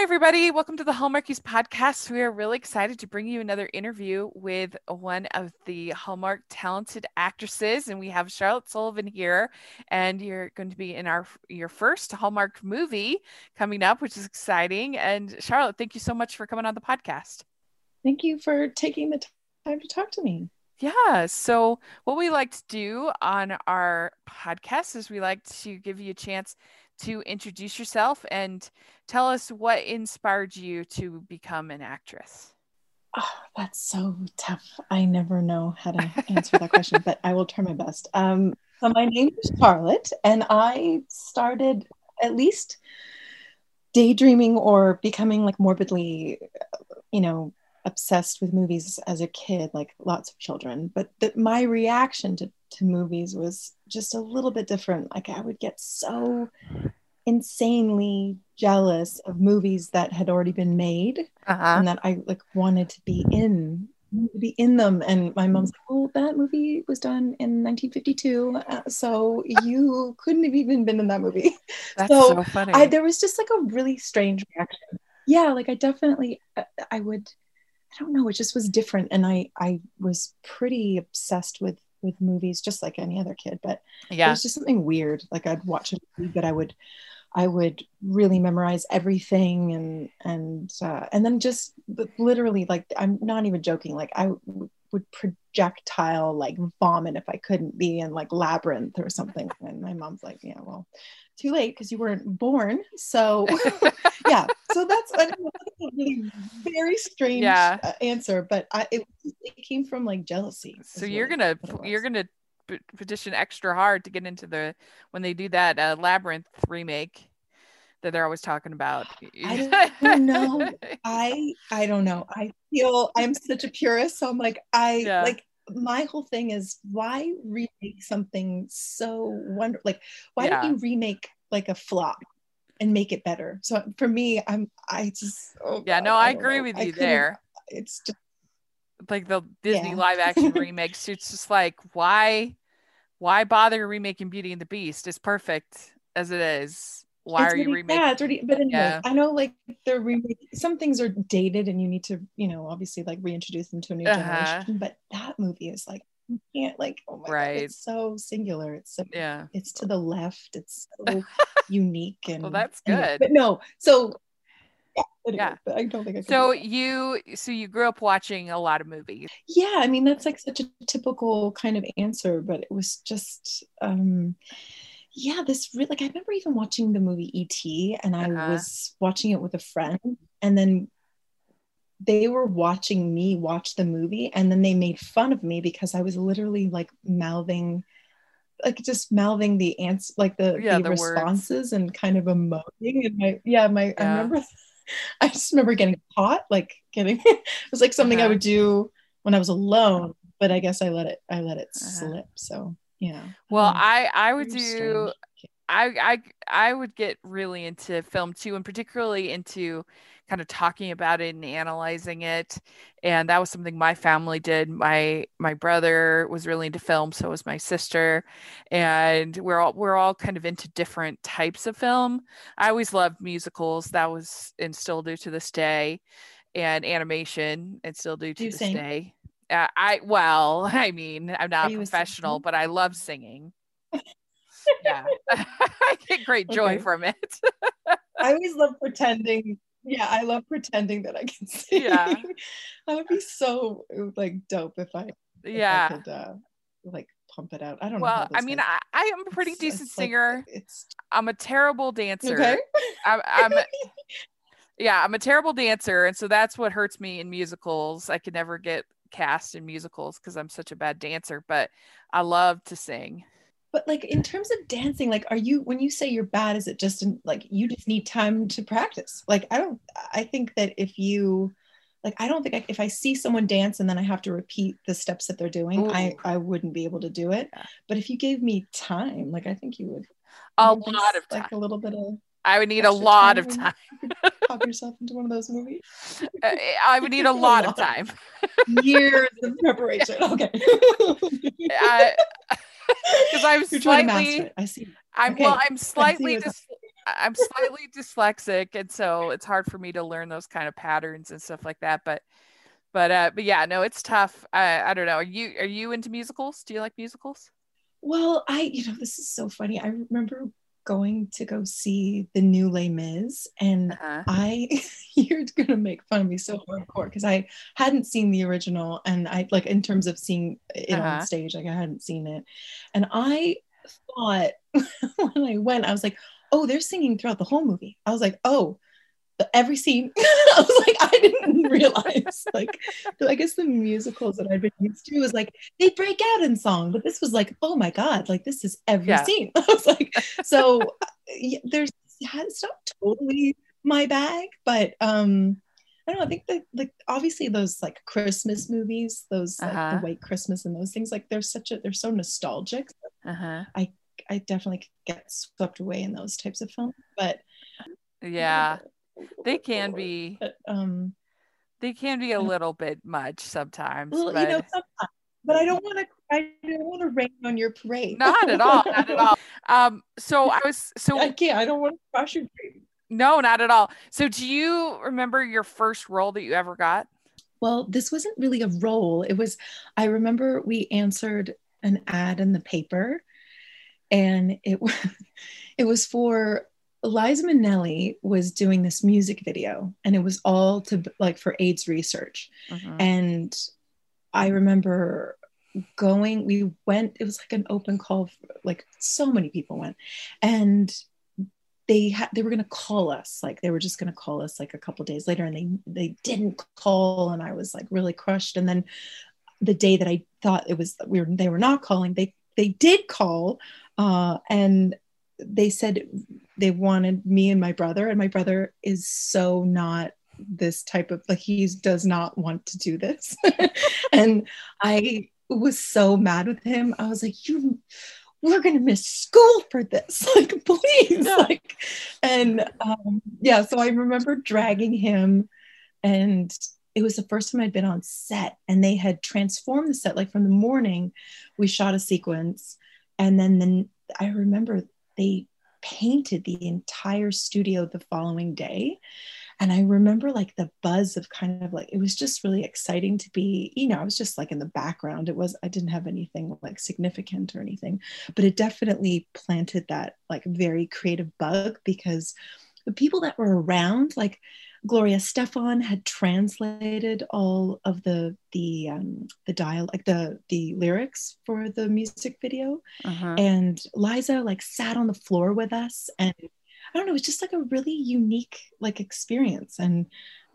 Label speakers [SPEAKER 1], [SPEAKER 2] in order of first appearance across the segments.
[SPEAKER 1] Hi, everybody. Welcome to the Hallmarkies podcast. We are really excited to bring you another interview with one of the Hallmark talented actresses. And we have Charlotte Sullivan here. And you're going to be in our your first Hallmark movie coming up, which is exciting. And Charlotte, thank you so much for coming on the podcast.
[SPEAKER 2] Thank you for taking the time to talk to me.
[SPEAKER 1] Yeah. So, what we like to do on our podcast is we like to give you a chance to introduce yourself and tell us what inspired you to become an actress.
[SPEAKER 2] Oh, that's so tough. I never know how to answer that question, but I will try my best. Um, so my name is Charlotte, and I started at least daydreaming or becoming like morbidly, you know, obsessed with movies as a kid, like lots of children. But the, my reaction to, to movies was just a little bit different. Like I would get so insanely jealous of movies that had already been made uh-huh. and that I like wanted to be in to be in them. And my mom's like well that movie was done in 1952 uh, so you couldn't have even been in that movie.
[SPEAKER 1] That's so, so funny.
[SPEAKER 2] I, there was just like a really strange reaction. Yeah like I definitely uh, I would I don't know it just was different. And I I was pretty obsessed with with movies just like any other kid but yeah. it was just something weird. Like I'd watch a movie that I would I would really memorize everything and and uh, and then just literally like I'm not even joking like I w- would projectile like vomit if I couldn't be in like labyrinth or something. And my mom's like yeah well too late because you weren't born. So yeah. So that's a really very strange yeah. Uh, answer but I, it, it came from like jealousy
[SPEAKER 1] so you're gonna you're gonna petition extra hard to get into the when they do that uh, labyrinth remake that they're always talking about
[SPEAKER 2] i don't know i i don't know i feel i'm such a purist so i'm like i yeah. like my whole thing is why remake something so wonderful like why yeah. don't you remake like a flop and make it better so for me i'm i just
[SPEAKER 1] oh yeah God, no i, I agree know. with you there
[SPEAKER 2] it's just
[SPEAKER 1] like the disney yeah. live action remakes it's just like why why bother remaking Beauty and the Beast? It's perfect as it is. Why
[SPEAKER 2] it's
[SPEAKER 1] are you remaking?
[SPEAKER 2] Yeah, it's already, but anyway, yeah. I know like the remake, some things are dated and you need to, you know, obviously like reintroduce them to a new uh-huh. generation. But that movie is like you can't like oh my right. god, it's so singular. It's so yeah, it's to the left. It's so unique and
[SPEAKER 1] well, that's good. Anyway,
[SPEAKER 2] but no, so anyway, yeah. But I don't think I
[SPEAKER 1] so you so you grew up watching a lot of movies.
[SPEAKER 2] Yeah, I mean that's like such a typical kind of answer, but it was just um yeah, this really like I remember even watching the movie E.T. and I uh-huh. was watching it with a friend and then they were watching me watch the movie and then they made fun of me because I was literally like mouthing like just mouthing the answer like the, yeah, the, the responses words. and kind of emoting and my yeah my yeah. I remember I just remember getting caught, like getting it was like something uh-huh. I would do when I was alone, but I guess I let it I let it uh-huh. slip. So yeah.
[SPEAKER 1] Well, um, I I would do I I I would get really into film too, and particularly into kind of talking about it and analyzing it and that was something my family did. My my brother was really into film so was my sister and we're all we're all kind of into different types of film. I always loved musicals that was and still do to this day and animation and still do to do this sing? day. Uh, i well i mean i'm not a professional but i love singing yeah. I get great joy okay. from it.
[SPEAKER 2] I always love pretending yeah i love pretending that i can sing yeah. That would be so like dope if i
[SPEAKER 1] yeah
[SPEAKER 2] if I could, uh, like pump it out. I don't
[SPEAKER 1] well,
[SPEAKER 2] know
[SPEAKER 1] well i mean I, I am a pretty it's, decent it's singer. like,
[SPEAKER 2] it's
[SPEAKER 1] i'm a terrible dancer. Okay i'm, I'm yeah i'm a terrible dancer and so that's what hurts me in musicals. I could never get cast in musicals because i'm such a bad dancer but i love to sing
[SPEAKER 2] but like in terms of dancing like are you when you say you're bad is it just in, like you just need time to practice like i don't i think that if you like i don't think I, if i see someone dance and then i have to repeat the steps that they're doing Ooh. i i wouldn't be able to do it but if you gave me time like i think you would
[SPEAKER 1] a lot of
[SPEAKER 2] time. like a little bit of
[SPEAKER 1] I would need a lot of time.
[SPEAKER 2] Pop yourself into one of those movies.
[SPEAKER 1] Uh, I would need a lot, a lot of time.
[SPEAKER 2] Years of preparation. Okay.
[SPEAKER 1] because I'm You're slightly. I see. I'm okay. well. I'm slightly. Dys- I'm slightly dyslexic, and so it's hard for me to learn those kind of patterns and stuff like that. But, but, uh, but yeah, no, it's tough. I, I don't know. Are you are you into musicals? Do you like musicals?
[SPEAKER 2] Well, I, you know, this is so funny. I remember going to go see the new Les Mis, and uh-huh. I, you're gonna make fun of me so hardcore because I hadn't seen the original, and I like in terms of seeing it uh-huh. on stage, like I hadn't seen it, and I thought when I went, I was like, oh, they're singing throughout the whole movie. I was like, oh, every scene. I was like, I didn't realize. like, I guess the musicals that I'd been used to was like they break out in song, but this was like, oh my god, like this is every yeah. scene. I was like, so there's it's not totally my bag, but um, I don't know. I think that like obviously those like Christmas movies, those like, uh-huh. the White Christmas and those things, like they're such a they're so nostalgic. Uh-huh. I I definitely get swept away in those types of films, but
[SPEAKER 1] yeah, they can be. But, um, they can be a little bit much sometimes. Well, but... you know,
[SPEAKER 2] sometimes, but I don't want to. I don't want to rain on your parade.
[SPEAKER 1] Not at all. Not at all. Um. So I was. So
[SPEAKER 2] I can't. I don't want to crush your dream.
[SPEAKER 1] No, not at all. So do you remember your first role that you ever got?
[SPEAKER 2] Well, this wasn't really a role. It was. I remember we answered an ad in the paper, and it was. It was for Liza Minnelli was doing this music video and it was all to like for AIDS research. Uh-huh. And I remember going, we went, it was like an open call, for, like so many people went. And they had they were going to call us like they were just going to call us like a couple days later and they they didn't call and i was like really crushed and then the day that i thought it was we were they were not calling they they did call uh, and they said they wanted me and my brother and my brother is so not this type of like he does not want to do this. And i was so mad with him. I was like you we're gonna miss school for this. Like please. Yeah. like and um, yeah so i remember dragging him and it was the first time i'd been on set and they had transformed the set. Like from the morning we shot a sequence and then then i remember they painted the entire studio the following day. And i remember like the buzz of kind of like it was just really exciting to be you know i was just like in the background. It was i didn't have anything like significant or anything but it definitely planted that like very creative bug because the people that were around like Gloria Estefan had translated all of the the um, the dial like the the lyrics for the music video, uh-huh. and Liza like sat on the floor with us, and I don't know, it was just like a really unique like experience, and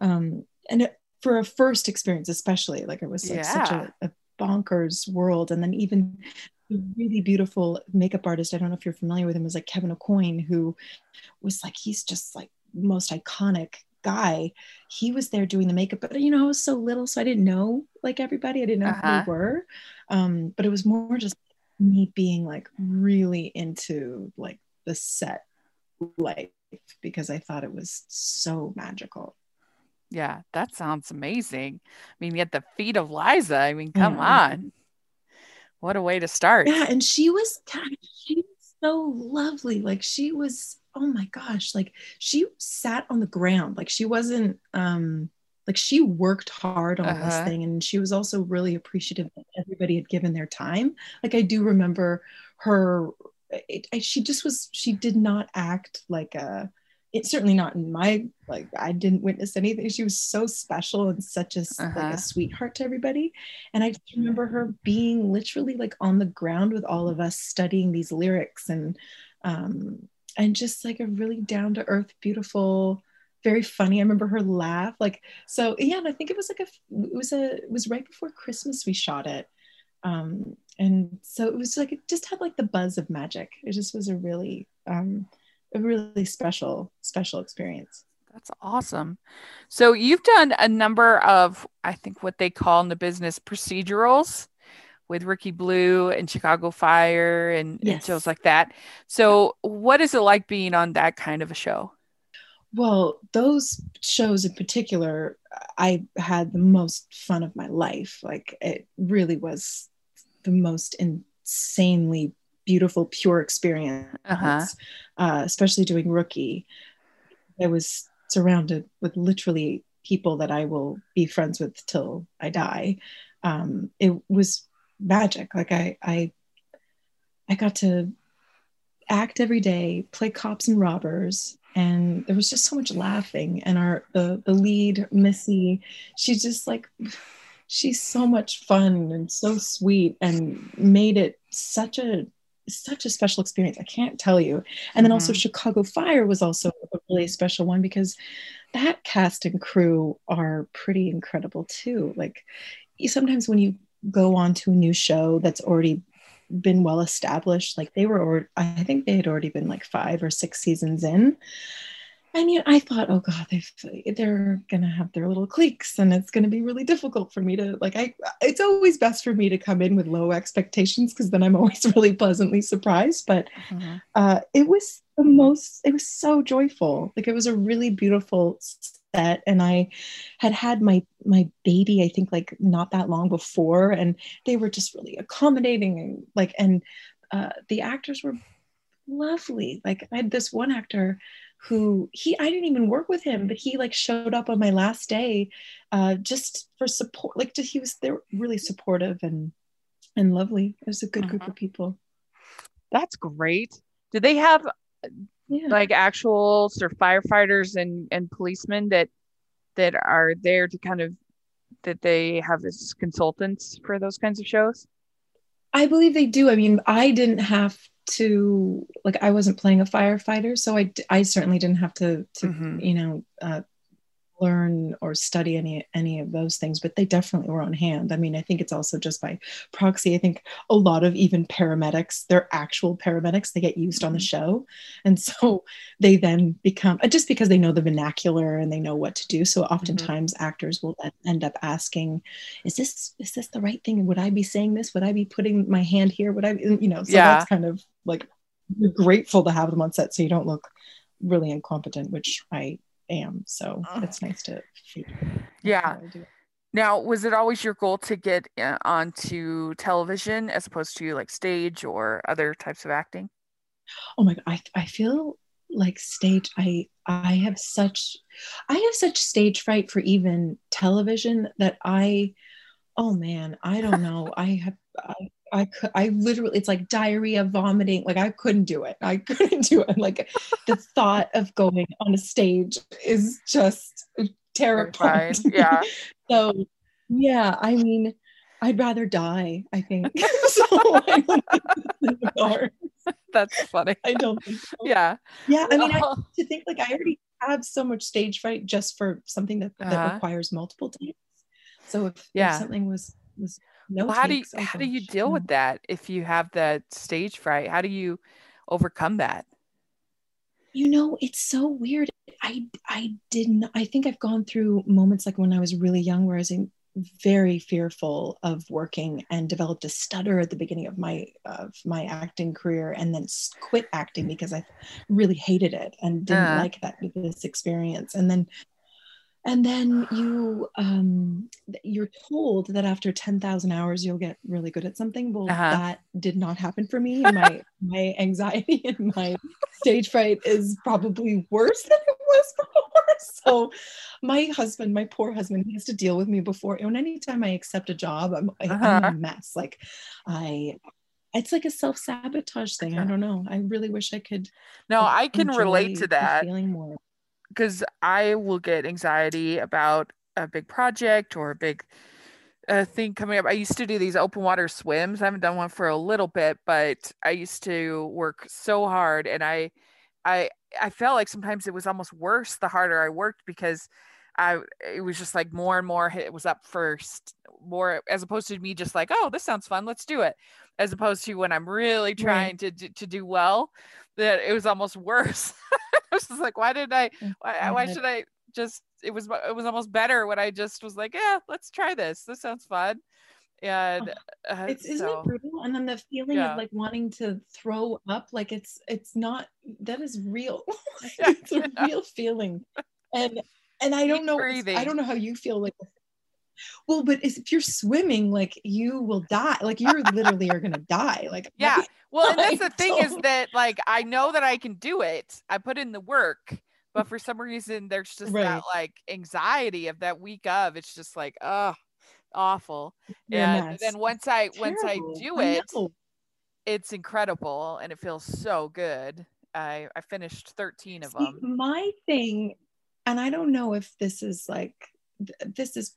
[SPEAKER 2] um, and it, for a first experience especially, like it was like yeah. such a, a bonkers world, and then even the really beautiful makeup artist. I don't know if you're familiar with him, was like Kevyn Aucoin, who was like he's just like most iconic guy he was there doing the makeup but you know i was so little so i didn't know like everybody. I didn't know uh-huh. who we were. Um, but it was more just me being like really into like the set life because i thought it was so magical.
[SPEAKER 1] Yeah that sounds amazing. I mean at the feet of liza i mean come yeah. on. What a way to start.
[SPEAKER 2] Yeah and she was she was so lovely. Like she was oh my gosh, like she sat on the ground. Like she wasn't um like she worked hard on uh-huh. this thing and she was also really appreciative that everybody had given their time. Like I do remember her it, she just was she did not act like a it's certainly not in my like I didn't witness anything. She was so special and such a uh-huh. like a uh-huh. sweetheart to everybody. And I just remember her being literally like on the ground with all of us studying these lyrics and um and just like a really down to earth, beautiful, very funny. I remember her laugh. Like, so yeah, and I think it was like a, it was a, it was right before Christmas we shot it. Um, and so it was like, it just had like the buzz of magic. It just was a really, um, a really special, special experience.
[SPEAKER 1] That's awesome. So you've done a number of, I think, what they call in the business procedurals with Rookie Blue and Chicago Fire and, yes. and shows like that. So, what is it like being on that kind of a show?
[SPEAKER 2] Well, those shows in particular, I had the most fun of my life. Like, it really was the most insanely beautiful, pure experience, uh-huh. uh, especially doing rookie. I was surrounded with literally people that I will be friends with till I die. Um, it was magic. Like I, I, I got to act every day, play cops and robbers, and there was just so much laughing. And our the the lead Missy, she's just like, she's so much fun and so sweet, and made it such a such a special experience. I can't tell you. And then mm-hmm. also Chicago Fire was also a really special one because that cast and crew are pretty incredible too. Like sometimes when you go on to a new show that's already been well established, like they were, I think they had already been like five or six seasons in and yet I thought, oh God, they they're gonna have their little cliques, and it's gonna be really difficult for me to like. I it's always best for me to come in with low expectations because then I'm always really pleasantly surprised. But mm-hmm. uh, it was the most. It was so joyful. Like it was a really beautiful and I had had my my baby. I think like not that long before, and they were just really accommodating and like and uh, the actors were lovely. Like I had this one actor who he I didn't even work with him, but he like showed up on my last day uh, just for support. Like just, he was there really supportive and and lovely. It was a good uh-huh. group of people.
[SPEAKER 1] That's great. Did they have yeah. like actual sort of firefighters and and policemen that that are there to kind of that they have as consultants for those kinds of shows?
[SPEAKER 2] I believe they do. I mean, I didn't have to like I wasn't playing a firefighter, so I I certainly didn't have to to mm-hmm. you know uh, learn or study any any of those things but they definitely were on hand i mean i think it's also just by proxy i think a lot of even paramedics they're actual paramedics they get used mm-hmm. on the mm-hmm. show and so they then become uh, just because they know the vernacular and they know what to do so oftentimes mm-hmm. actors will end up asking is this is this the right thing would i be saying this would i be putting my hand here would i you know so yeah. that's kind of like you're grateful to have them on set so you don't look really incompetent, which I am. So it's nice to.
[SPEAKER 1] Yeah. Now, was it always your goal to get uh, onto television as opposed to like stage or other types of acting?
[SPEAKER 2] Oh my god, I I feel like stage. I I have such I have such stage fright for even television that I oh man, I don't know. I have I, I could, I literally, it's like diarrhea, vomiting. Like I couldn't do it. I couldn't do it. Like the thought of going on a stage is just terrifying.
[SPEAKER 1] Yeah.
[SPEAKER 2] so, yeah, I mean, I'd rather die. I think. so
[SPEAKER 1] I That's funny.
[SPEAKER 2] I don't think so.
[SPEAKER 1] Yeah.
[SPEAKER 2] Yeah. I mean, I, to think like I already have so much stage fright just for something that, uh-huh. that requires multiple takes. So if,
[SPEAKER 1] yeah.
[SPEAKER 2] if something was was no
[SPEAKER 1] well, how do you oh how do you deal with that if you have that stage fright? How do you overcome that?
[SPEAKER 2] You know it's so weird. I i didn't i think i've gone through moments like when i was really young where i was in, very fearful of working and developed a stutter at the beginning of my of my acting career and then quit acting because i really hated it and didn't uh. like that this experience. And then and then you um, you're told that after 10,000 hours you'll get really good at something. Well uh-huh. that did not happen for me. My my anxiety and my stage fright is probably worse than it was before. So my husband my poor husband he has to deal with me before and anytime i accept a job i'm, uh-huh. I'm a mess. Like i it's like a self-sabotage thing. I don't know. I really wish i could
[SPEAKER 1] no i can relate to that. feeling more because I will get anxiety about a big project or a big uh, thing coming up. I used to do these open water swims. I haven't done one for a little bit, but I used to work so hard, and I, I, I felt like sometimes it was almost worse the harder I worked because I it was just like more and more it was up first, more as opposed to me just like oh this sounds fun let's do it, as opposed to when I'm really trying right. to to do well, that it was almost worse. Was just like, why did I? Why, why should I just? It was it was almost better when I just was like, yeah, let's try this. This sounds fun. And
[SPEAKER 2] uh, it's isn't it brutal? And then the feeling yeah. of like wanting to throw up, like it's it's not that is real. it's a real feeling. And and I don't know I don't know how you feel like well, but if you're swimming, like you will die. Like you're literally are gonna die. Like
[SPEAKER 1] yeah. Well, and that's the thing is that like I know that I can do it. I put in the work, but for some reason there's just right. that like anxiety of that week of. It's just like oh, awful. Yeah, and then once I once I do it, I it's incredible and it feels so good. I I finished 13 of See, them.
[SPEAKER 2] My thing, and I don't know if this is like this is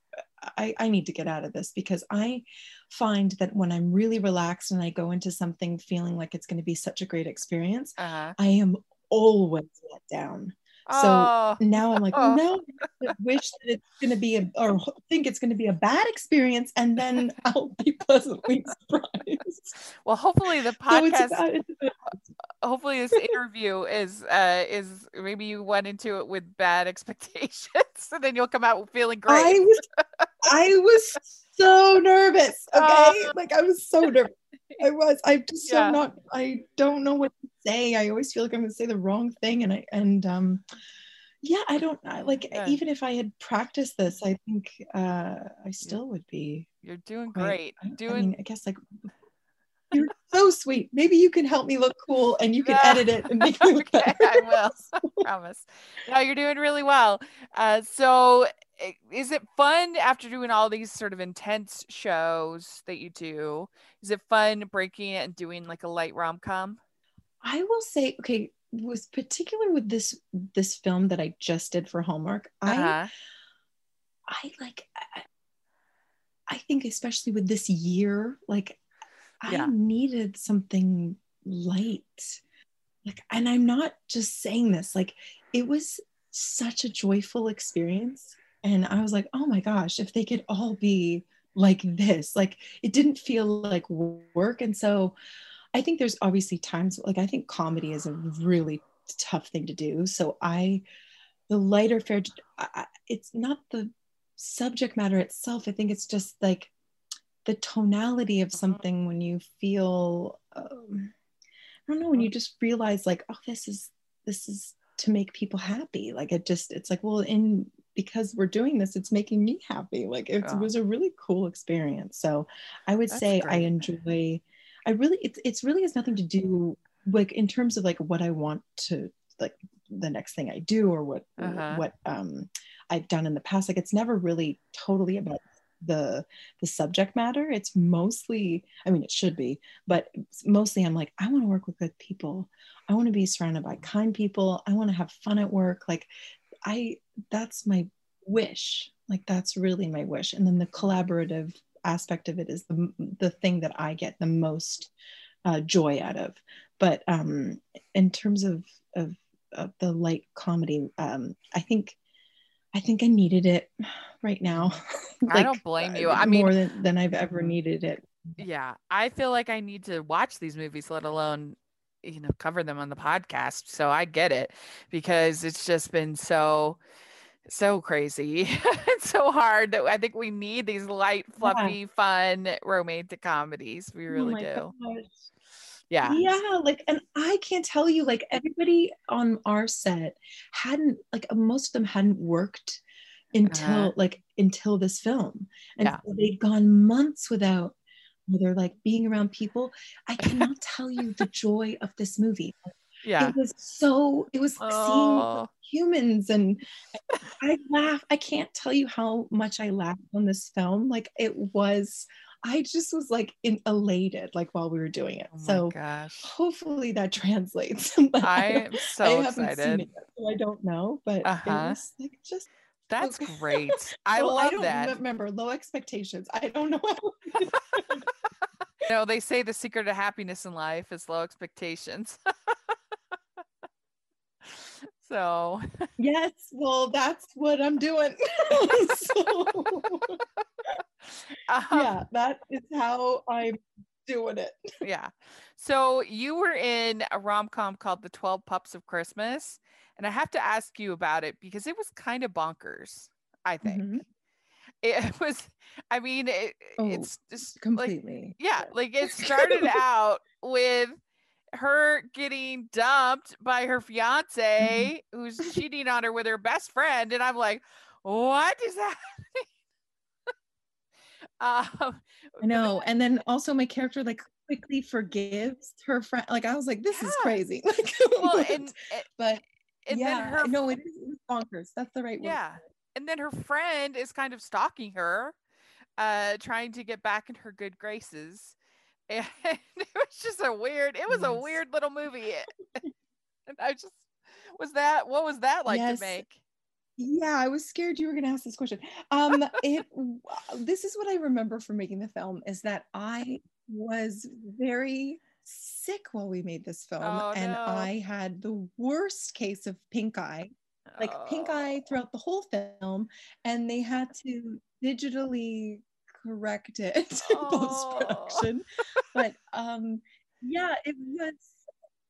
[SPEAKER 2] I, I need to get out of this because I find that when I'm really relaxed and I go into something feeling like it's going to be such a great experience, uh-huh. I am always let down. So oh. now I'm like, oh. no, I wish that it's going to be a, or think it's going to be a bad experience, and then I'll be pleasantly surprised.
[SPEAKER 1] Well, hopefully the podcast, so it's about, it's hopefully this interview is, uh, is maybe you went into it with bad expectations, and then you'll come out feeling great.
[SPEAKER 2] I was, I was so nervous. Okay, uh, like I was so nervous. I was. I just yeah. so not. I don't know what say. I always feel like I'm going to say the wrong thing, and I and um, yeah, I don't I, like. Yeah. Even if I had practiced this, I think uh, I still would be.
[SPEAKER 1] You're doing quite, great.
[SPEAKER 2] I,
[SPEAKER 1] doing.
[SPEAKER 2] I, mean, I guess like you're so sweet. Maybe you can help me look cool and you can yeah. edit it and make me look okay, better.
[SPEAKER 1] I will. I promise. No, you're doing really well. Uh, so is it fun after doing all these sort of intense shows that you do? Is it fun breaking it and doing like a light rom com?
[SPEAKER 2] I will say, okay, was particular with this this film that I just did for Hallmark. Uh-huh. I I like I, I think especially with this year, like yeah. I needed something light. Like, and I'm not just saying this, like it was such a joyful experience and i was like oh my gosh if they could all be like this like it didn't feel like work and so i think there's obviously times like i think comedy is a really tough thing to do so i the lighter fare it's not the subject matter itself i think it's just like the tonality of something when you feel um, i don't know when you just realize like oh this is this is to make people happy like it just it's like well in because we're doing this, it's making me happy. Like it was a really cool experience. So I would That's say great. I enjoy, I really, it's, it's really has nothing to do like in terms of like what I want to like the next thing I do or what, uh-huh. what um, I've done in the past. Like it's never really totally about the the subject matter it's mostly i mean it should be but mostly i'm like i want to work with good people i want to be surrounded by kind people i want to have fun at work like I that's my wish. Like that's really my wish. And then the collaborative aspect of it is the the thing that I get the most uh, joy out of. But um, in terms of, of of the light comedy, um, I think I think I needed it right now.
[SPEAKER 1] like, I don't blame you. I mean,
[SPEAKER 2] more than, than I've ever needed it.
[SPEAKER 1] Yeah, I feel like I need to watch these movies, let alone you know cover them on the podcast so i get it because it's just been so so crazy it's so hard that i think we need these light fluffy yeah. fun romantic comedies we oh really oh do gosh. yeah
[SPEAKER 2] yeah like and i can't tell you like everybody on our set hadn't like most of them hadn't worked until uh-huh. like until this film and yeah. they'd gone months without they're like being around people. I cannot tell you the joy of this movie.
[SPEAKER 1] Yeah.
[SPEAKER 2] It was so, it was oh. seeing humans and I laugh. I can't tell you how much I laughed on this film. Like it was, I just was like in, elated like while we were doing it. Oh so
[SPEAKER 1] gosh.
[SPEAKER 2] hopefully that translates.
[SPEAKER 1] I am so I excited. Yet,
[SPEAKER 2] so I don't know, but uh-huh. it was like just
[SPEAKER 1] that's great. I well, love
[SPEAKER 2] I
[SPEAKER 1] that.
[SPEAKER 2] Remember, low expectations. I don't know.
[SPEAKER 1] no, they say the secret of happiness in life is low expectations. so
[SPEAKER 2] yes, well, that's what I'm doing. so, um, yeah, that is how I'm doing it.
[SPEAKER 1] yeah. So you were in a rom com called The 12 Pups of Christmas. And I have to ask you about it because it was kind of bonkers, I think. Mm-hmm. It was, I mean, it, oh, it's just
[SPEAKER 2] completely.
[SPEAKER 1] Like, yeah, like it started out with her getting dumped by her fiance mm-hmm. who's cheating on her with her best friend. And I'm like, what is that? Um,
[SPEAKER 2] I know. And then also my character like quickly forgives her friend. Like I was like, this yeah. is crazy. Like, well, and, but and yeah, her, no, it is bonkers. That's the right
[SPEAKER 1] word. Yeah. And then her friend is kind of stalking her, uh, trying to get back in her good graces. And it was just a weird, it was yes. a weird little movie. and I just was that what was that like yes. to make?
[SPEAKER 2] Yeah, I was scared you were going to ask this question. Um, it this is what I remember from making the film is that I was very sick while we made this film, oh, and no. I had the worst case of pink eye, like oh. pink eye throughout the whole film, and they had to digitally correct it oh. post production. but um, yeah, it was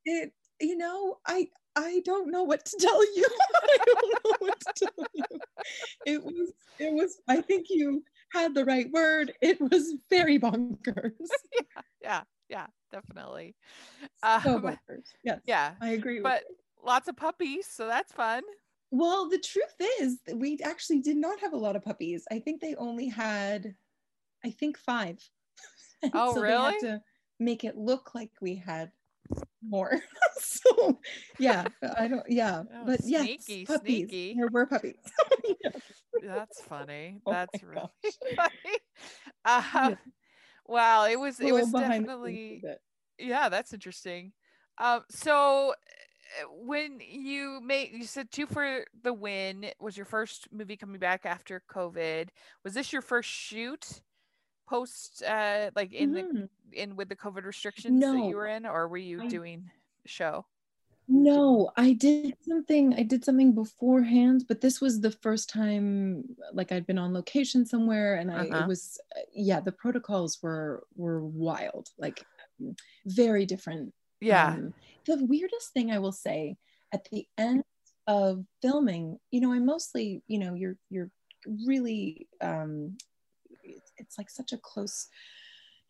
[SPEAKER 2] it. You know, I I don't know what to tell you. I don't know what to tell you. It was, it was, I think you had the right word. It was very bonkers.
[SPEAKER 1] yeah, yeah, yeah, definitely.
[SPEAKER 2] So um, bonkers. Yes.
[SPEAKER 1] Yeah.
[SPEAKER 2] I agree.
[SPEAKER 1] But lots of puppies, so that's fun.
[SPEAKER 2] Well, the truth is we actually did not have a lot of puppies. I think they only had, I think five.
[SPEAKER 1] oh, so really? They had
[SPEAKER 2] to make it look like we had more. so yeah, I don't yeah. Oh, but yeah, sneaky, puppies. Sneaky. There were puppies.
[SPEAKER 1] That's funny. Oh That's really funny. Uh, yeah. Wow, it was it was definitely yeah, that's interesting. Um so uh, when you made you said two for the win was your first movie coming back after covid was this your first shoot post uh like in mm-hmm. the in with the covid restrictions no. that you were in or were you I, doing show
[SPEAKER 2] no i did something i did something beforehand but this was the first time like i'd been on location somewhere and i uh-huh. it was yeah the protocols were were wild like very different
[SPEAKER 1] yeah um,
[SPEAKER 2] the weirdest thing i will say at the end of filming you know i mostly you know you're you're really um it's, like such a close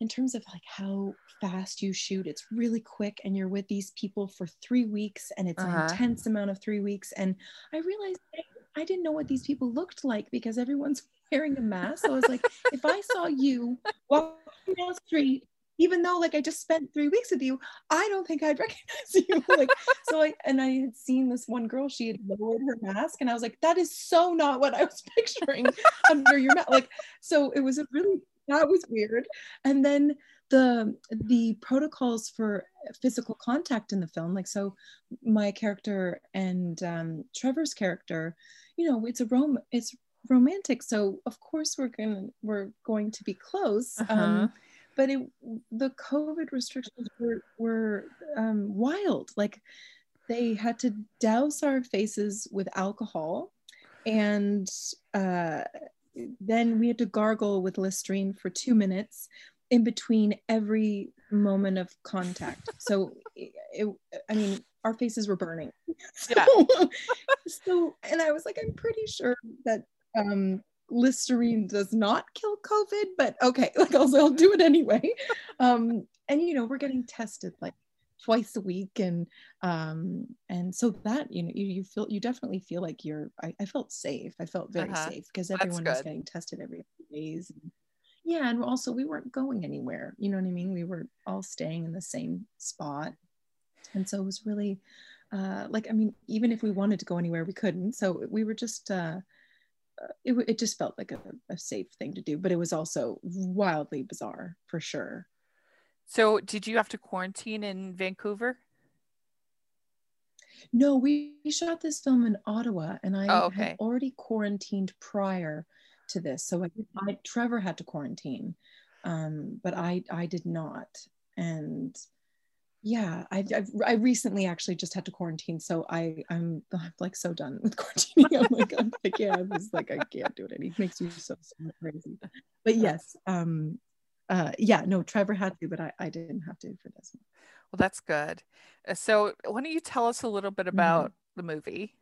[SPEAKER 2] in terms of like how fast you shoot it's really quick and you're with these people for three weeks and it's uh-huh. an intense amount of three weeks and i realized I, I didn't know what these people looked like because everyone's wearing a mask so i was like if i saw you walking down the street even though like I just spent three weeks with you, I don't think I'd recognize you. like so I and I had seen this one girl, she had lowered her mask, and I was like, that is so not what I was picturing under your mask. Like, so it was a really that was weird. And then the the protocols for physical contact in the film, like so my character and um, Trevor's character, you know, it's a rom it's romantic. So of course we're gonna we're going to be close. Uh-huh. Um, but it, the COVID restrictions were, were um, wild. Like they had to douse our faces with alcohol and uh, then we had to gargle with Listerine for two minutes in between every moment of contact. So, it, it, I mean, our faces were burning. So, yeah. so, and I was like, I'm pretty sure that um, Listerine does not kill COVID, but okay, like I'll, I'll do it anyway. Um, and you know, we're getting tested like twice a week, and um, and so that you know, you, you feel you definitely feel like you're. I, I felt safe. I felt very uh-huh. safe because everyone was getting tested every few days. And, yeah, and also we weren't going anywhere. You know what I mean? We were all staying in the same spot, and so it was really. Uh, like I mean, even if we wanted to go anywhere, we couldn't. So we were just uh, it, it just felt like a, a safe thing to do, but it was also wildly bizarre for sure.
[SPEAKER 1] So, did you have to quarantine in Vancouver?
[SPEAKER 2] No, we shot this film in Ottawa, and I oh, okay. had already quarantined prior to this. So, I, I Trevor had to quarantine, um, but I I did not, and yeah I, I've, I recently actually just had to quarantine so i i'm, I'm like so done with quarantining. I'm like i'm like yeah i was like i can't do it and it makes you so, so crazy. But yes um uh yeah no trevor had to but i i didn't have to for this one.
[SPEAKER 1] Well that's good. Uh, so why don't you tell us a little bit about mm-hmm. the movie?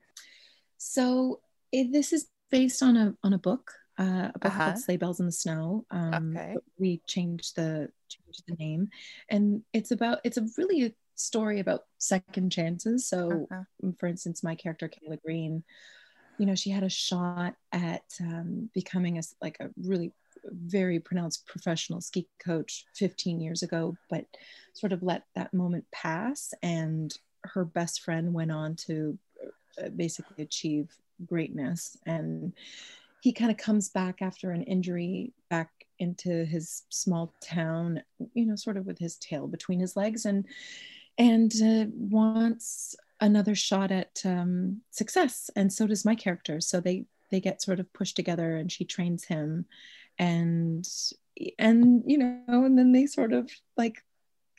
[SPEAKER 2] So it, this is based on a on a book uh, a book uh-huh. called Sleigh Bells in the Snow. Um, okay. We changed the changed the name, and it's about it's a really a story about second chances. So, uh-huh. Mm, for instance, my character Kayla Green, you know, she had a shot at um, becoming a like a really very pronounced professional ski coach 15 years ago, but sort of let that moment pass. And her best friend went on to uh, basically achieve greatness. And he kind of comes back after an injury back into his small town, you know, sort of with his tail between his legs and and uh, wants another shot at um, success. And so does my character. So they they get sort of pushed together and she trains him and and you know and then they sort of like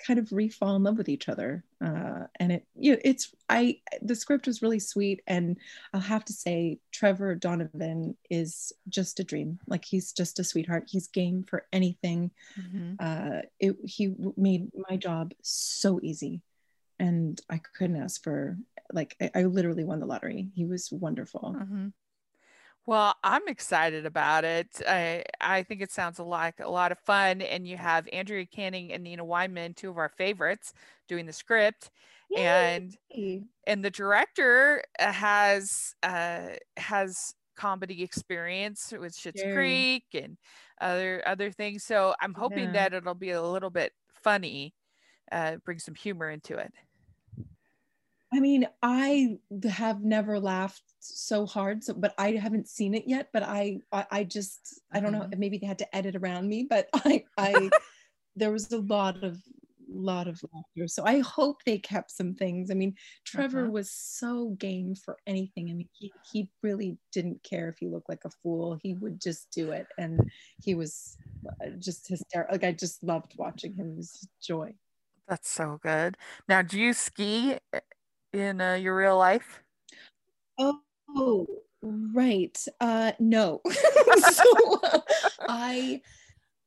[SPEAKER 2] kind of refall in love with each other. Uh, and it you know, it's i the script was really sweet. And i'll have to say trevor donovan is just a dream. Like he's just a sweetheart. He's game for anything. Mm-hmm. uh, it, he made my job so easy. And i couldn't ask for like i, I literally won the lottery. He was wonderful.
[SPEAKER 1] Mm-hmm. Well, I'm excited about it. I I think it sounds like a lot of fun, and you have Andrea Canning and Nina Weinman, two of our favorites, doing the script, Yay. and and the director uh, has uh, has comedy experience with Schitt's Creek and other other things. So I'm hoping yeah. that it'll be a little bit funny, uh, bring some humor into it.
[SPEAKER 2] I mean, I have never laughed so hard. So, but I haven't seen it yet. But I, I, I just, I don't know. Mm-hmm. Maybe they had to edit around me, but I, I, there was a lot of, lot of laughter. So I hope they kept some things. I mean, Trevor uh-huh. was so game for anything. I mean, he, he really didn't care if he looked like a fool. He would just do it, and he was uh, just hysterical. Like I just loved watching him. It was joy.
[SPEAKER 1] That's so good. Now, do you ski in uh, your real life?
[SPEAKER 2] Oh, right. Uh, no. so uh, I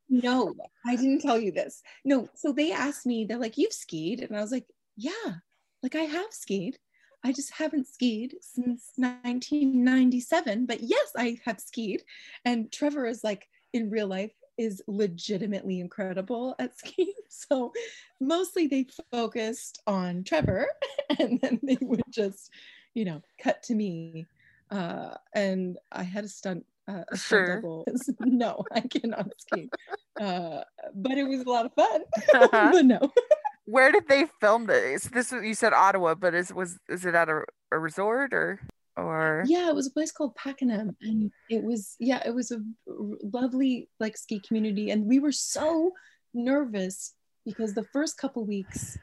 [SPEAKER 2] no, I didn't tell you this. No, so they asked me, they're like, "You've skied," and I was like, "Yeah, like I have skied. I just haven't skied since 1997, but yes, I have skied." And Trevor is like, in real life, is legitimately incredible at skiing. So mostly they focused on Trevor and then they would just, you know, cut to me. Uh, and I had a stunt, uh, a sure. double. no, I cannot ski. Uh, but it was a lot of fun. Uh-huh. but no.
[SPEAKER 1] Where did they film this? This you said Ottawa, but is was is it at a, a resort or? Or
[SPEAKER 2] yeah it was a place called pakenham and it was yeah it was a lovely like ski community and we were so nervous because the first couple weeks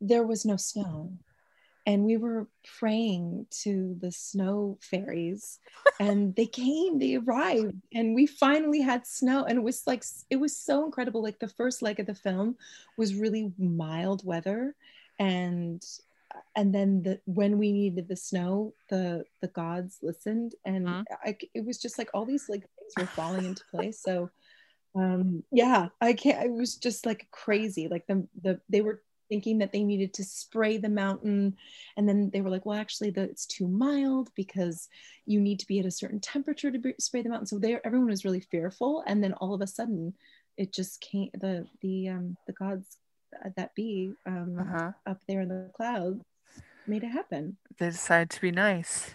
[SPEAKER 2] there was no snow and we were praying to the snow fairies and they came they arrived and we finally had snow and it was like it was so incredible like the first leg of the film was really mild weather and and then the when we needed the snow the the gods listened and uh-huh. I, it was just like all these like things were falling into place. So um yeah i can't it was just like crazy. Like the the they were thinking that they needed to spray the mountain and then they were like well actually the, it's too mild because you need to be at a certain temperature to be, spray the mountain. So they everyone was really fearful and then all of a sudden it just came the the um the gods that be um, uh-huh. up there in the clouds made it happen.
[SPEAKER 1] They decided to be nice.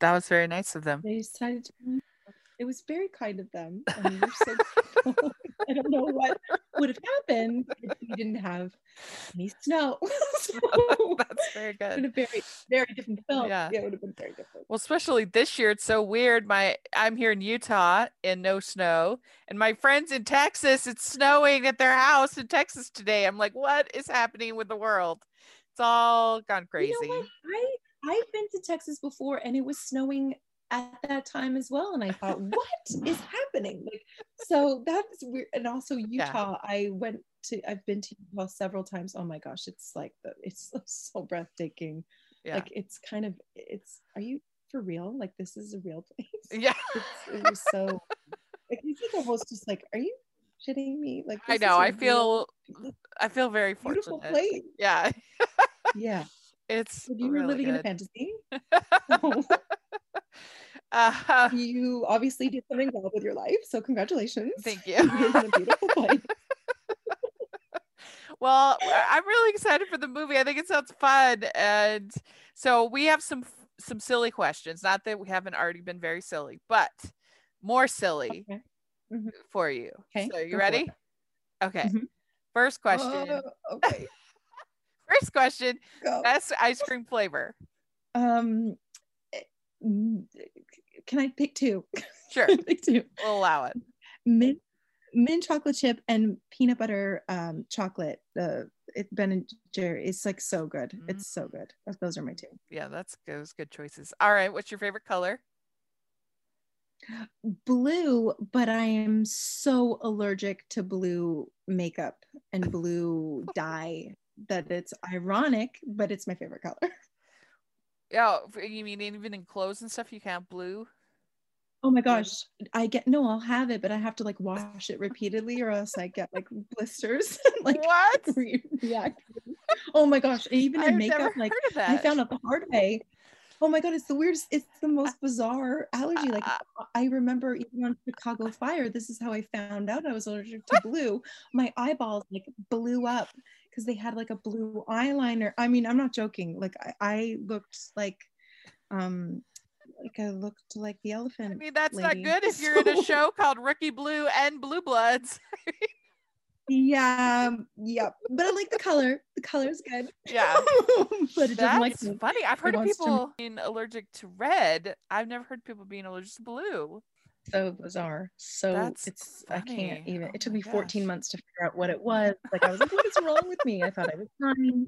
[SPEAKER 1] That was very nice of them.
[SPEAKER 2] They decided to be it was very kind of them. Um, I, mean, so I don't know what would have happened if we didn't have any snow. so
[SPEAKER 1] That's very good.
[SPEAKER 2] a very, very different film. Yeah. yeah, it would have been very different.
[SPEAKER 1] Well, especially this year, it's so weird. My I'm here in Utah and no snow, and my friends in Texas, it's snowing at their house in Texas today. I'm like, what is happening with the world? It's all gone crazy. You know what?
[SPEAKER 2] I I've been to Texas before, and it was snowing at that time as well and i thought what is happening? Like so that's weird and also utah yeah. i went to i've been to utah several times oh my gosh it's like the it's so breathtaking. Yeah. like it's kind of it's are you for real? Like this is a real place?
[SPEAKER 1] Yeah.
[SPEAKER 2] It's, it was so like you think almost just like are you shitting me? Like
[SPEAKER 1] i know i feel i feel very fortunate. beautiful place. Yeah.
[SPEAKER 2] Yeah.
[SPEAKER 1] It's
[SPEAKER 2] so you
[SPEAKER 1] really
[SPEAKER 2] were living
[SPEAKER 1] good.
[SPEAKER 2] in a fantasy oh. Uh, you obviously did something well with your life, so congratulations.
[SPEAKER 1] Thank you. well, I'm really excited for the movie. I think it sounds fun, and so we have some some silly questions. Not that we haven't already been very silly, but more silly. Okay. mm-hmm. for you.
[SPEAKER 2] Okay.
[SPEAKER 1] So you ready? Okay. Mm-hmm. First question. Uh, okay. First question. Go. Best ice cream flavor.
[SPEAKER 2] Um can I pick two?
[SPEAKER 1] Sure. pick two. We'll allow it.
[SPEAKER 2] Mint mint chocolate chip and peanut butter um chocolate. The uh, it Ben and Jerry. It's like so good. Mm. It's so good. Those are my two.
[SPEAKER 1] Yeah, that's those good choices. All right, what's your favorite color?
[SPEAKER 2] Blue, but I am so allergic to blue makeup and blue dye that it's ironic, but it's my favorite color.
[SPEAKER 1] Yeah, you mean even in clothes and stuff you can't blue?
[SPEAKER 2] Oh my gosh, I get no, I'll have it, but I have to like wash it repeatedly, or else I get like blisters. like
[SPEAKER 1] what?
[SPEAKER 2] react. Oh my gosh, even in I've makeup, like I found out the hard way Oh my god, it's the weirdest. It's the most bizarre allergy. Like uh, I remember even on Chicago Fire, this is how I found out I was allergic to blue. My eyeballs like blew up because they had like a blue eyeliner. I mean, I'm not joking. Like I, I looked like um like I looked like the elephant. I
[SPEAKER 1] mean, that's lady. not good if you're in a show called Rookie Blue and Blue Bloods.
[SPEAKER 2] yeah, yeah. But I like the color. The color is good.
[SPEAKER 1] Yeah. but it doesn't like me. funny. I've heard of people to... being allergic to red. I've never heard people being allergic to blue.
[SPEAKER 2] So bizarre. So That's it's funny. I can't even. It oh took me 14 months to figure out what it was. Like I was like, what is wrong with me? I thought I was fine.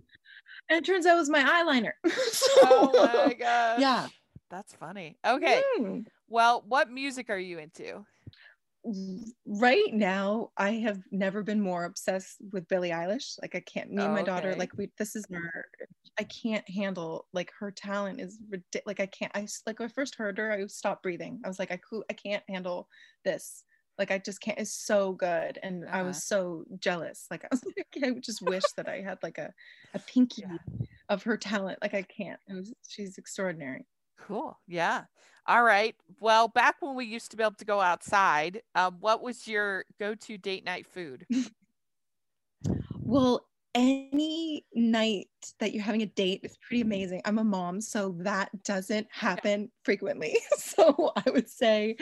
[SPEAKER 2] And it turns out it was my eyeliner. so,
[SPEAKER 1] oh my gosh.
[SPEAKER 2] Yeah.
[SPEAKER 1] That's funny. Okay. Mm. Well, what music are you into?
[SPEAKER 2] right now I have never been more obsessed with Billie Eilish. Like I can't me and my oh, daughter like we this is our I can't handle like her talent is ridiculous. Like I can't I like when I first heard her I stopped breathing. I was like I could I can't handle this. Like I just can't it's so good and uh-huh. I was so jealous. Like I was like I just wish that I had like a a pinky yeah. of her talent. Like I can't. Was she's extraordinary.
[SPEAKER 1] Cool. Yeah. All right. Well, back when we used to be able to go outside, um, what was your go-to date night food?
[SPEAKER 2] well, any night that you're having a date is pretty amazing. I'm a mom, so that doesn't happen yeah. frequently. so I would say,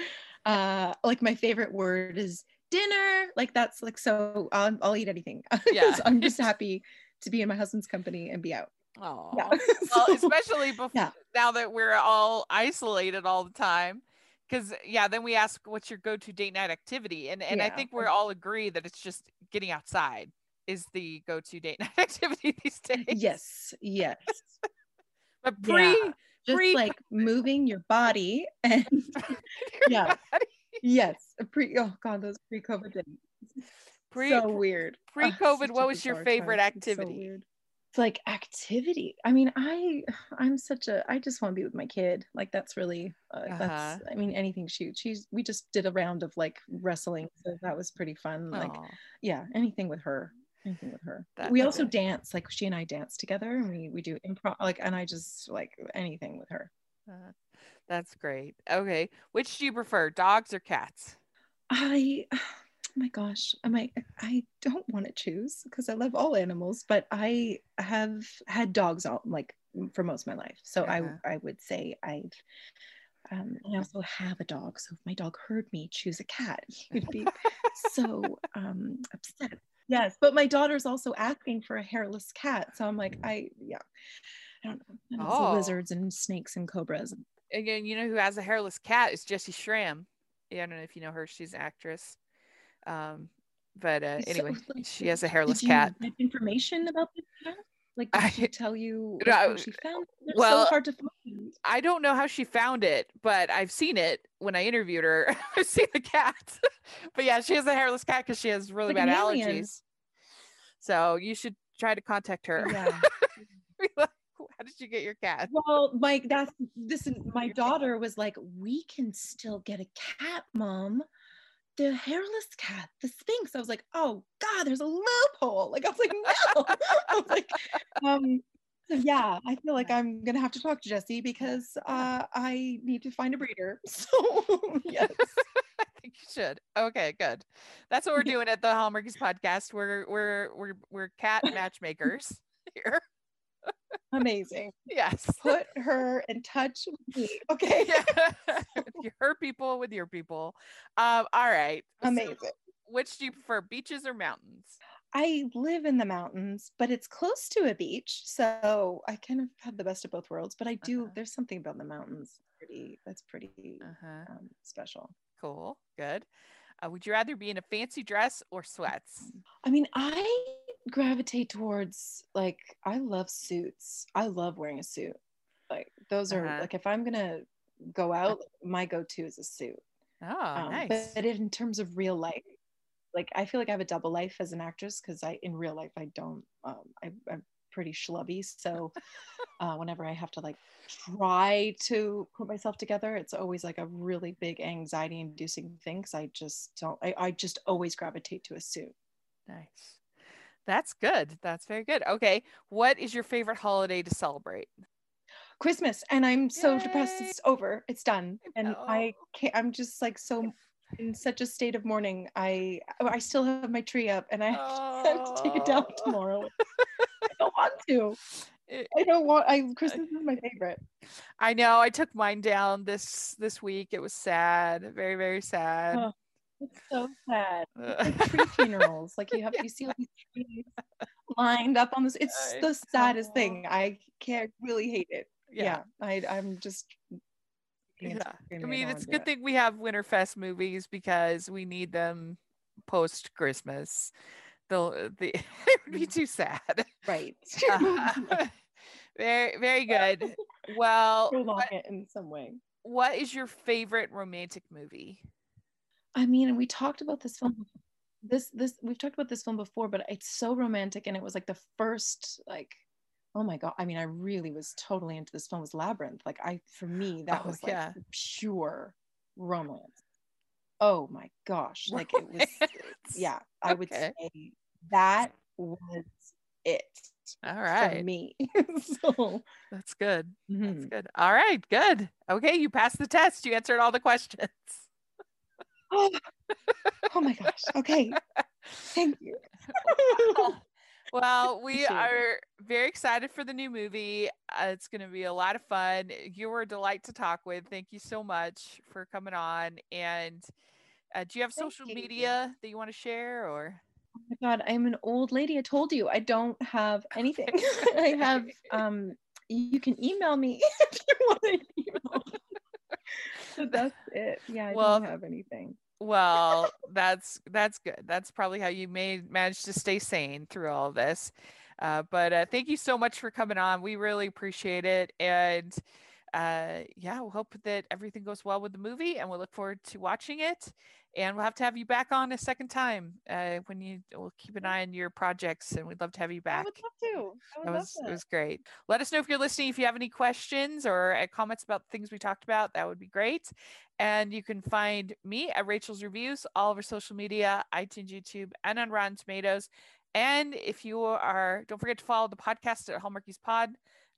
[SPEAKER 2] uh, like my favorite word is dinner. Like that's like so. I'll, I'll eat anything. Yeah. I'm just happy to be in my husband's company and be out.
[SPEAKER 1] Oh, yeah. well, especially before yeah. now that we're all isolated all the time. Because yeah, then we ask, "What's your go-to date night activity?" And and yeah. I think we're all agree that it's just getting outside is the go-to date night activity these days.
[SPEAKER 2] Yes, yes.
[SPEAKER 1] but pre,
[SPEAKER 2] just
[SPEAKER 1] pre-
[SPEAKER 2] like moving your body and yeah, body. yes, pre. Oh god, those pre-COVID days. Pre, so weird.
[SPEAKER 1] Pre-COVID, oh, what was your favorite activity?
[SPEAKER 2] Like activity. I mean i i'm such a i just want to be with my kid. Like that's really uh, uh-huh. that's i mean anything shoot she's we just did a round of like wrestling so that was pretty fun like yeah anything with her anything with her. That, we also dance like she and i dance together and we we do improv like and i just like anything with her. Uh,
[SPEAKER 1] that's great. Okay which do you prefer dogs or cats?
[SPEAKER 2] I my gosh, I might I don't want to choose because I love all animals, but I have had dogs all like for most of my life. So uh-huh. I I would say I've um, I also have a dog. So if my dog heard me choose a cat, he would be so um, upset. Yes, but my daughter's also asking for a hairless cat. So I'm like, I yeah, I don't know. Oh. Lizards and snakes and cobras.
[SPEAKER 1] Again, you know who has a hairless cat is Jessy Schram. Yeah, I don't know if you know her. She's an actress. Um, but uh, anyway, so, like, she has a hairless cat.
[SPEAKER 2] information about this cat? Like, did I, she tell you no, she found it? well, so hard to find.
[SPEAKER 1] I don't know how she found it, but I've seen it when I interviewed her. I've seen the cat. but yeah, she has a hairless cat because she has really like bad allergies. So you should try to contact her. Yeah. how did you get your cat?
[SPEAKER 2] Well, Mike, that's this. My daughter was like, "We can still get a cat, mom." The hairless cat, the Sphynx. I was like, oh God, there's a loophole. Like I was like, no. I was like, um, yeah, I feel like I'm gonna have to talk to Jessy because uh, I need to find a breeder. So yes.
[SPEAKER 1] I think you should. Okay, good. That's what we're doing at the Hallmarkies podcast. We're we're we're we're cat matchmakers here.
[SPEAKER 2] Amazing.
[SPEAKER 1] Yes.
[SPEAKER 2] Put her in touch with me. Okay.
[SPEAKER 1] Yeah. her people with your people. Um, all right.
[SPEAKER 2] Amazing. So
[SPEAKER 1] which do you prefer, beaches or mountains?
[SPEAKER 2] I live in the mountains, but it's close to a beach, so I kind of have the best of both worlds. But I do. Uh-huh. There's something about the mountains pretty. That's pretty uh-huh. um, special.
[SPEAKER 1] Cool. Good. Uh, would you rather be in a fancy dress or sweats?
[SPEAKER 2] I mean, I gravitate towards like I love suits. I love wearing a suit. Like those are uh-huh. like if I'm gonna go out, my go-to is a suit.
[SPEAKER 1] Oh, um, nice.
[SPEAKER 2] But, but in terms of real life, like I feel like I have a double life as an actress because I in real life I don't um, I, am pretty schlubby so uh, whenever I have to like try to put myself together it's always like a really big anxiety inducing thing because I just don't I, I just always gravitate to a suit.
[SPEAKER 1] Nice. That's good. That's very good. Okay. What is your favorite holiday to celebrate?
[SPEAKER 2] Christmas. And I'm so Yay! depressed. It's over. It's done. And I can't, I'm just like so in such a state of mourning. I oh, I still have my tree up, and I oh. have to take it down oh. tomorrow. I don't want to. I don't want. I Christmas is my favorite.
[SPEAKER 1] I know. I took mine down this this week. It was sad. Very very sad. Oh,
[SPEAKER 2] it's so sad. It's like tree funerals. Like you have you see all these trees lined up on this. It's the saddest thing. I can't really hate it. Yeah, yeah I I'm just
[SPEAKER 1] yeah. I mean, it's a good it. thing we have Winterfest movies because we need them post Christmas. They'll the it would be too sad.
[SPEAKER 2] Right.
[SPEAKER 1] Uh, very very good. Well,
[SPEAKER 2] prolong it in some way.
[SPEAKER 1] What is your favorite romantic movie?
[SPEAKER 2] I mean, we talked about this film. This this we've talked about this film before, but it's so romantic, and it was like the first like oh my god i mean i really was totally into this film was labyrinth. Like i for me that oh, was like yeah. pure romance. Oh my gosh like it was yeah i okay. would say that was it
[SPEAKER 1] all right.
[SPEAKER 2] for me. So
[SPEAKER 1] that's good. Mm-hmm. that's good. All right good. Okay you passed the test. You answered all the questions
[SPEAKER 2] oh, oh my gosh okay thank you
[SPEAKER 1] well, we are very excited for the new movie. Uh, it's going to be a lot of fun. You were a delight to talk with. Thank you so much for coming on. And uh, do you have Thank social you. media that you want to share or?
[SPEAKER 2] Oh my God, I'm an old lady. I told you I don't have anything. I have, um, you can email me if you want to email. that's it. Yeah, I well, don't have anything.
[SPEAKER 1] well that's that's good. That's probably how you may manage to stay sane through all of this. Uh, but uh, thank you so much for coming on. We really appreciate it. And uh, yeah we'll hope that everything goes well with the movie and we'll look forward to watching it and we'll have to have you back on a second time uh, when you we'll keep an eye on your projects and we'd love to have you back. I
[SPEAKER 2] would love to. I would
[SPEAKER 1] it was
[SPEAKER 2] love
[SPEAKER 1] it was great. Let us know if you're listening. If you have any questions or uh, comments about things we talked about, that would be great. And you can find me at Rachel's Reviews, all over social media, iTunes, YouTube, and on Rotten Tomatoes. And if you are, don't forget to follow the podcast at Hallmarkies Pod.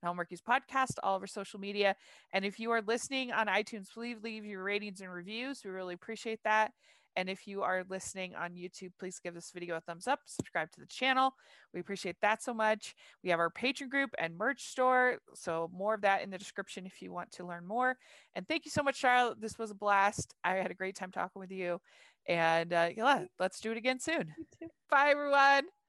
[SPEAKER 1] Hallmarkies podcast, all over social media. And if you are listening on iTunes, please leave your ratings and reviews. We really appreciate that. And if you are listening on YouTube, please give this video a thumbs up, subscribe to the channel. We appreciate that so much. We have our Patreon group and merch store. So, more of that in the description if you want to learn more. And thank you so much, Charlotte. This was a blast. I had a great time talking with you. And uh, yeah, let's do it again soon. Bye, everyone.